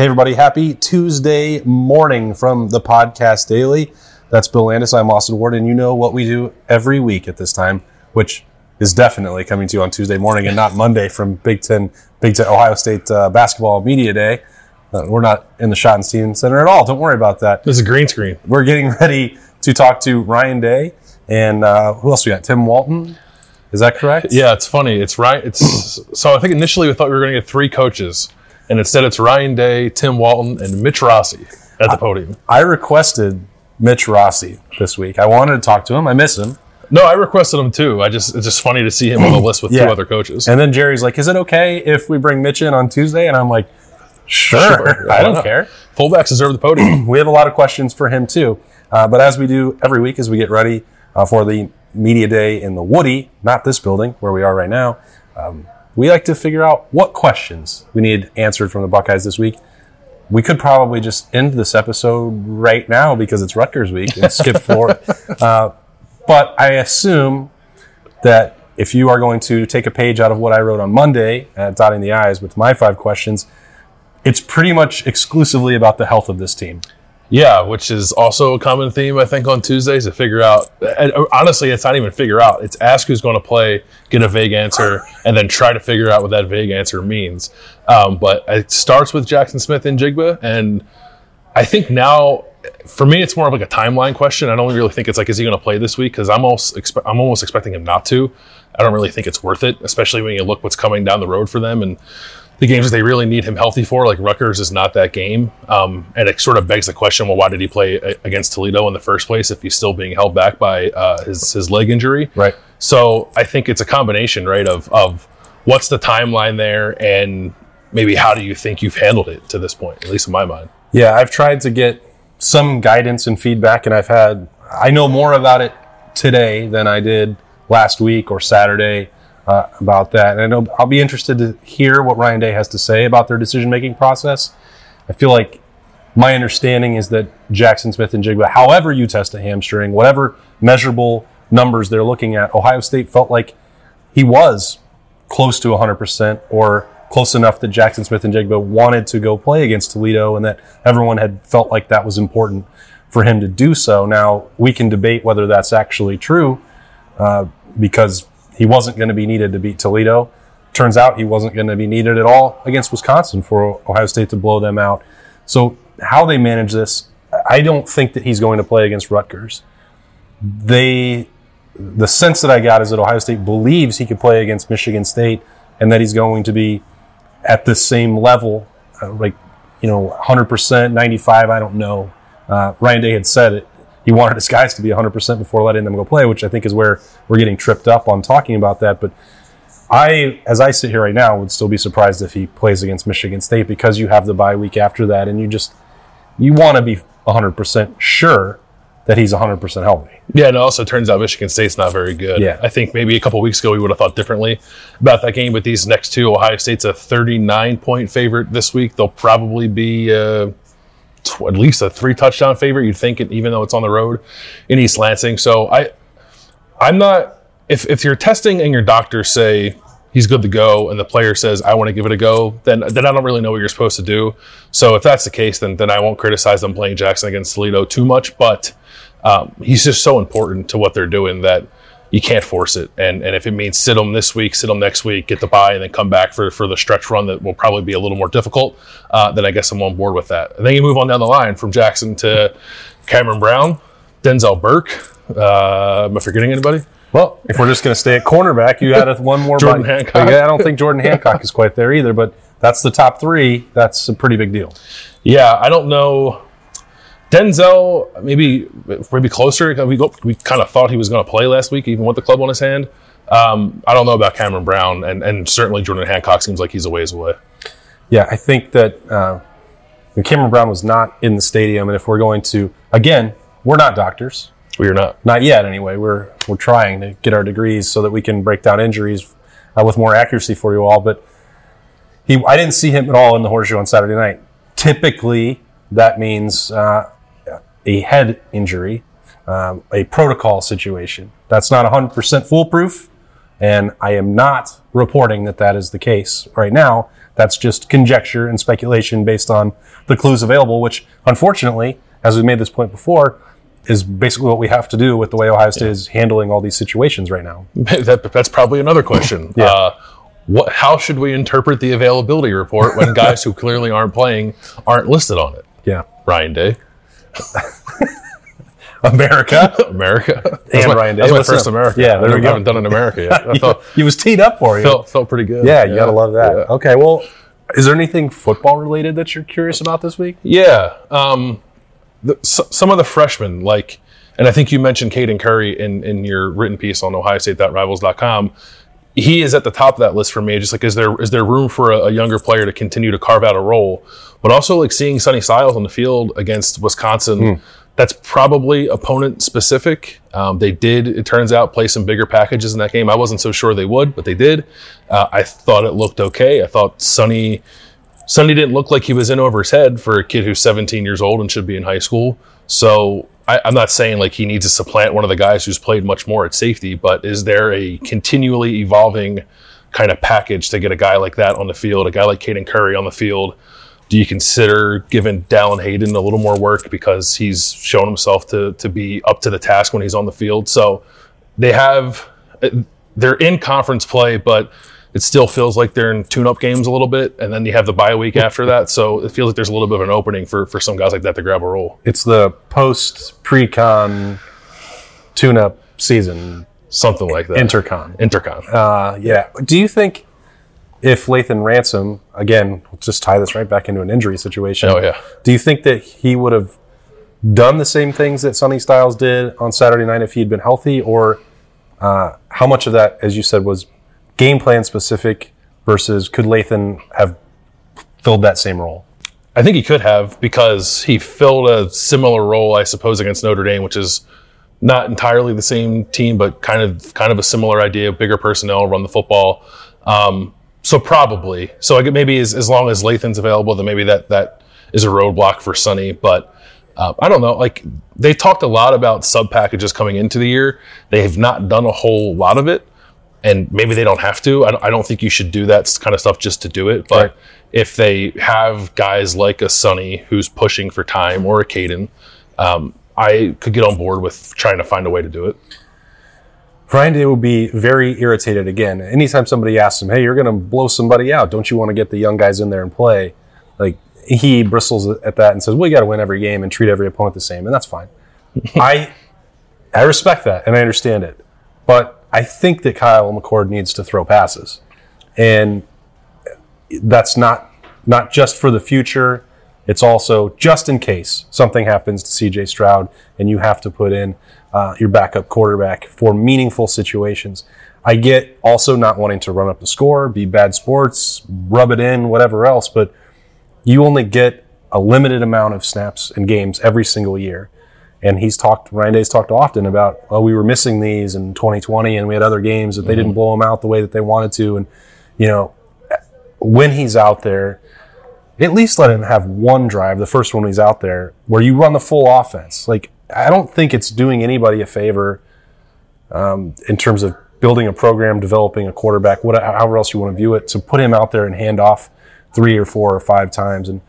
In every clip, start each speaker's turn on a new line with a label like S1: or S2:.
S1: Hey, everybody. Happy Tuesday morning from the Podcast Daily. That's Bill Landis. I'm Austin Ward, and you know what we do every week at this time, which is definitely coming to you on Tuesday morning and not Monday from Big Ten, Big Ten Ohio State uh, Basketball Media Day. Uh, we're not in the Schottenstein Center at all. Don't worry about that.
S2: This is a green screen.
S1: We're getting ready to talk to Ryan Day and uh, who else we got? Tim Walton. Is that correct?
S2: Yeah, it's funny. It's right. It's so I think initially we thought we were going to get three coaches, and instead it's Ryan Day, Tim Walton, and Mitch Rossi at the podium.
S1: I requested Mitch Rossi this week. I wanted to talk to him. I miss him.
S2: No, I requested him too. I just it's just funny to see him on the list with
S1: Yeah.
S2: two other coaches.
S1: And then Jerry's like, "Is it okay if we bring Mitch in on Tuesday?" And I'm like, "Sure,
S2: Sure.
S1: I
S2: Why
S1: don't
S2: not?
S1: care."
S2: Fullbacks deserve the podium.
S1: We have a lot of questions for him too. Uh, but as we do every week, as we get ready uh, for the media day in the Woody, not this building where we are right now, um, we like to figure out what questions we need answered from the Buckeyes this week. We could probably just end this episode right now because it's Rutgers week and skip forward. Uh, but I assume that if you are going to take a page out of what I wrote on Monday at Dotting the I's with my five questions, it's pretty much exclusively about the health of this team.
S2: Yeah, which is also a common theme I think on Tuesdays to figure out. And honestly, it's not even figure out. It's ask who's going to play, get a vague answer, and then try to figure out what that vague answer means. Um, but it starts with Jaxon Smith-Njigba, and I think now, for me, it's more of like a timeline question. I don't really think it's like, is he going to play this week? Because I'm almost expe- I'm almost expecting him not to. I don't really think it's worth it, especially when you look what's coming down the road for them and the games that they really need him healthy for. Like Rutgers is not that game, um, and it sort of begs the question: Well, why did he play against Toledo in the first place if he's still being held back by uh, his his leg injury?
S1: Right.
S2: So I think it's a combination, right, of of what's the timeline there, and maybe how do you think you've handled it to this point, at least in my mind.
S1: Yeah, I've tried to get some guidance and feedback, and I've had, I know more about it today than I did last week or Saturday uh, about that. And I know I'll be interested to hear what Ryan Day has to say about their decision making process. I feel like my understanding is that Jaxon Smith-Njigba, however you test a hamstring, whatever measurable numbers they're looking at, Ohio State felt like he was close to 100% or close enough that Jaxon Smith-Njigba wanted to go play against Toledo and that everyone had felt like that was important for him to do so. Now, we can debate whether that's actually true uh, because he wasn't going to be needed to beat Toledo. Turns out he wasn't going to be needed at all against Wisconsin for Ohio State to blow them out. So, how they manage this, I don't think that he's going to play against Rutgers. They the sense that I got is that Ohio State believes he could play against Michigan State and that he's going to be at the same level, uh, like, you know, 100%, 95, I don't know. Uh, Ryan Day had said it. He wanted his guys to be 100% before letting them go play, which I think is where we're getting tripped up on talking about that. But I, as I sit here right now, would still be surprised if he plays against Michigan State because you have the bye week after that and you just, you want to be 100% sure that he's 100% healthy.
S2: Yeah, and it also turns out Michigan State's not very good.
S1: Yeah.
S2: I think maybe a couple weeks ago we would have thought differently about that game, but these next two, Ohio State's a 39 point favorite this week. They'll probably be uh, tw- at least a three touchdown favorite. You'd think, even though it's on the road in East Lansing. So I, I'm not. If if you're testing and your doctors say he's good to go, and the player says I want to give it a go, then then I don't really know what you're supposed to do. So if that's the case, then then I won't criticize them playing Jaxon against Toledo too much. But um, he's just so important to what they're doing that you can't force it. And and if it means sit him this week, sit him next week, get the bye, and then come back for for the stretch run that will probably be a little more difficult, uh, then I guess I'm on board with that. And then you move on down the line from Jaxon to Cameron Brown, Denzel Burke. Uh, am I forgetting anybody?
S1: Well, if we're just going to stay at cornerback, you had one more.
S2: Jordan
S1: bite.
S2: Hancock.
S1: Yeah, I don't think Jordan Hancock is quite there either, but that's the top three. That's a pretty big deal.
S2: Yeah, I don't know. Denzel, maybe maybe closer. We go, we kind of thought he was going to play last week, even with the club on his hand. Um, I don't know about Cameron Brown, and and certainly Jordan Hancock seems like he's a ways away.
S1: Yeah, I think that uh, Cameron Brown was not in the stadium, and if we're going to, again, we're not doctors,
S2: We are not.
S1: not yet anyway. We're we're trying to get our degrees so that we can break down injuries uh, with more accuracy for you all. But he, I didn't see him at all in the horseshoe on Saturday night. Typically, that means uh, a head injury, um, a protocol situation. That's not 100% foolproof. And I am not reporting that that is the case right now. That's just conjecture and speculation based on the clues available, which unfortunately, as we made this point before, is basically what we have to do with the way Ohio State is handling all these situations right now.
S2: that, that's probably another question.
S1: Yeah.
S2: Uh, what, how should we interpret the availability report when guys who clearly aren't playing aren't listed on it?
S1: Yeah.
S2: Ryan Day,
S1: America.
S2: America, That's
S1: And
S2: my,
S1: Ryan.
S2: That's my first
S1: up.
S2: America.
S1: Yeah, there
S2: I
S1: we go.
S2: haven't done an America yet. I thought
S1: he was teed up for you.
S2: felt felt pretty good.
S1: yeah, you gotta love that.
S2: Yeah.
S1: Okay, well, is there anything football related that you're curious about this week?
S2: Yeah. Um, the, s- some of the freshmen, like, and I think you mentioned Caden Curry in, in your written piece on OhioState.Rivals.com. He is at the top of that list for me. Just like, is there is there room for a, a younger player to continue to carve out a role? But also, like seeing Sonny Styles on the field against Wisconsin, that's probably opponent specific. Um, they did, it turns out, play some bigger packages in that game. I wasn't so sure they would, but they did. Uh, I thought it looked okay. I thought Sonny Sonny didn't look like he was in over his head for a kid who's 17 years old and should be in high school. So I, I'm not saying like he needs to supplant one of the guys who's played much more at safety, but is there a continually evolving kind of package to get a guy like that on the field, a guy like Caden Curry on the field? Do you consider giving Dallan Hayden a little more work because he's shown himself to to be up to the task when he's on the field? So they have uh, they're in conference play, but it still feels like they're in tune-up games a little bit, and then you have the bye week after that. So it feels like there's a little bit of an opening for for some guys like that to grab a role,
S1: It's the post pre-con tune-up season,
S2: something like that.
S1: intercon.
S2: Intercon.
S1: Uh, yeah. Do you think if Lathan Ransom again, let's just tie this right back into an injury situation?
S2: oh yeah.
S1: Do you think that he would have done the same things that Sonny Styles did on Saturday night if he'd been healthy, or uh, how much of that, as you said, was game plan specific versus could Lathan have filled that same role?
S2: I think he could have because he filled a similar role, I suppose, against Notre Dame, which is not entirely the same team, but kind of kind of a similar idea, bigger personnel, run the football. Um, so probably, so I maybe as, as long as Lathan's available, then maybe that that is a roadblock for Sonny. But uh, I don't know. Like they talked a lot about sub packages coming into the year. They have not done a whole lot of it, and maybe they don't have to. I don't, I don't think you should do that kind of stuff just to do it. But
S1: Right.
S2: if they have guys like a Sonny who's pushing for time or a Caden, um, I could get on board with trying to find a way to do it.
S1: Ryan Day would be very irritated again. Anytime somebody asks him, "Hey, you're going to blow somebody out. Don't you want to get the young guys in there and play?" Like he bristles at that and says, "Well, you got to win every game and treat every opponent the same, and that's fine." I I respect that and I understand it, but I think that Kyle McCord needs to throw passes, and that's not not just for the future. It's also just in case something happens to C.J. Stroud and you have to put in uh, your backup quarterback for meaningful situations. I get also not wanting to run up the score, be bad sports, rub it in, whatever else, but you only get a limited amount of snaps and games every single year. And he's talked, Ryan Day's talked often about, oh, we were missing these in 2020 and we had other games that they didn't blow them out the way that they wanted to. And, you know, when he's out there, at least let him have one drive, the first one he's out there, where you run the full offense. Like, I don't think it's doing anybody a favor um, in terms of building a program, developing a quarterback, whatever, however else you want to view it, to put him out there and hand off three or four or five times. And,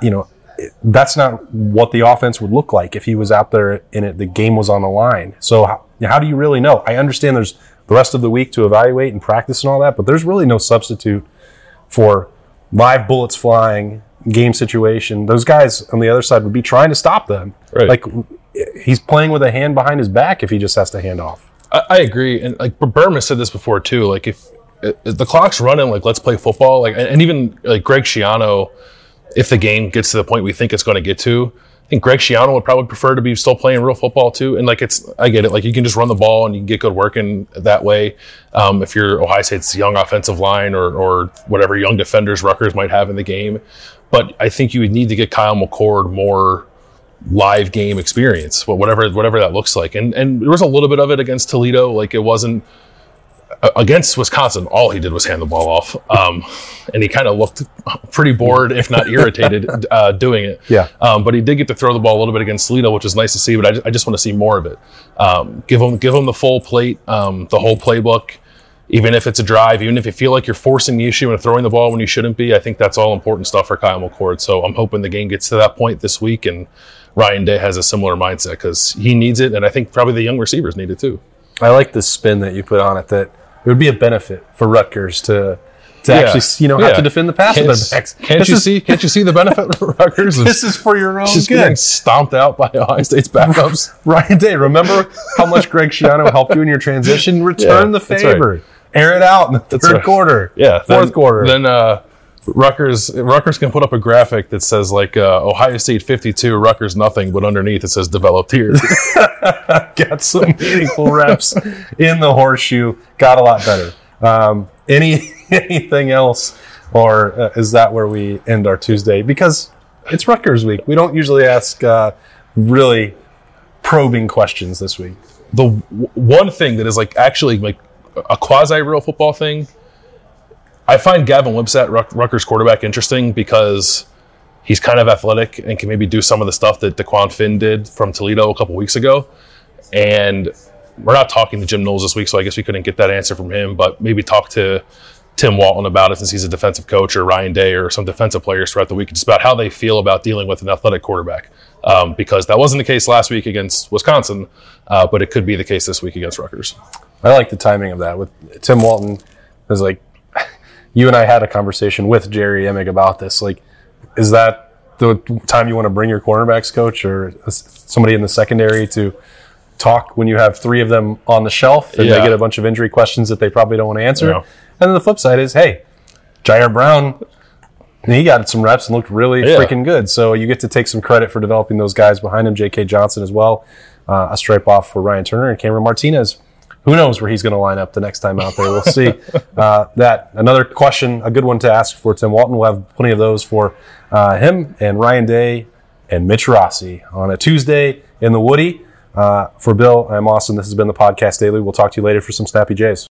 S1: you know, that's not what the offense would look like if he was out there and it, the game was on the line. So, how, how do you really know? I understand there's the rest of the week to evaluate and practice and all that, but there's really no substitute for live bullets flying, game situation. Those guys on the other side would be trying to stop them.
S2: Right.
S1: Like he's playing with a hand behind his back if he just has to hand off.
S2: I, I agree, and like Burma said this before too. Like if, if the clock's running, like let's play football. Like and and even like Greg Schiano, if the game gets to the point we think it's going to get to, I think Greg Schiano would probably prefer to be still playing real football too. And like it's, I get it. Like you can just run the ball and you can get good working that way. Um, if you're Ohio State's young offensive line or or whatever young defenders Rutgers might have in the game, but I think you would need to get Kyle McCord more live game experience, whatever whatever that looks like. And and there was a little bit of it against Toledo. Like it wasn't against Wisconsin. All he did was hand the ball off, um, and he kind of looked pretty bored, if not irritated, uh, doing it.
S1: Yeah.
S2: Um, but he did get to throw the ball a little bit against Toledo, which was nice to see. But I just, I just want to see more of it. Um, give him give him the full plate, um, the whole playbook. even if it's a drive, even if you feel like you're forcing the issue and throwing the ball when you shouldn't be, I think that's all important stuff for Kyle McCord. So I'm hoping the game gets to that point this week and Ryan Day has a similar mindset because he needs it. And I think probably the young receivers need it too.
S1: I like the spin that you put on it that it would be a benefit for Rutgers to to
S2: Yeah.
S1: actually you know have
S2: Yeah.
S1: to defend the pass
S2: Can't,
S1: their backs.
S2: can't
S1: This
S2: you
S1: is-
S2: see? Can't you see the benefit of Rutgers?
S1: This is for your own
S2: just
S1: good.
S2: getting stomped out by Ohio State's backups.
S1: Ryan Day, remember how much Greg Schiano helped you in your transition? Return
S2: Yeah,
S1: the favor. Air it out in the third
S2: right.
S1: quarter.
S2: Yeah,
S1: Fourth
S2: then,
S1: quarter.
S2: Then uh, Rutgers Rutgers can put up a graphic that says like uh, Ohio State 52, Rutgers nothing, but underneath it says developed here.
S1: got some meaningful reps in the horseshoe. Got a lot better. Um, any anything else, or uh, is that where we end our Tuesday? Because it's Rutgers week. We don't usually ask uh, really probing questions this week.
S2: the w- one thing that is like actually like a quasi real football thing. I find Gavin Wimsatt, Rut- Rutgers quarterback, interesting because he's kind of athletic and can maybe do some of the stuff that Dequan Finn did from Toledo a couple weeks ago. And we're not talking to Jim Knowles this week, so I guess we couldn't get that answer from him. But maybe talk to Tim Walton about it since he's a defensive coach, or Ryan Day, or some defensive players throughout the week, just about how they feel about dealing with an athletic quarterback. Um, because that wasn't the case last week against Wisconsin, uh, but it could be the case this week against Rutgers.
S1: I like the timing of that. With Tim Walton, was like, you and I had a conversation with Jerry Emig about this. Like, is that the time you want to bring your cornerbacks coach or somebody in the secondary to talk when you have three of them on the shelf and they get a bunch of injury questions that they probably don't want to answer?
S2: Yeah.
S1: And then the flip side is, hey, Jair Brown, he got some reps and looked really
S2: Yeah.
S1: freaking good. So you get to take some credit for developing those guys behind him. J.K. Johnson as well, uh, a stripe off for Ryan Turner and Cameron Martinez. Who knows where he's going to line up the next time out there? We'll see. uh, that another question, a good one to ask for Tim Walton. We'll have plenty of those for uh, him and Ryan Day and Mitch Rossi on a Tuesday in the Woody. Uh, for Bill, I'm Austin. This has been the podcast daily. We'll talk to you later for some Snappy Jays.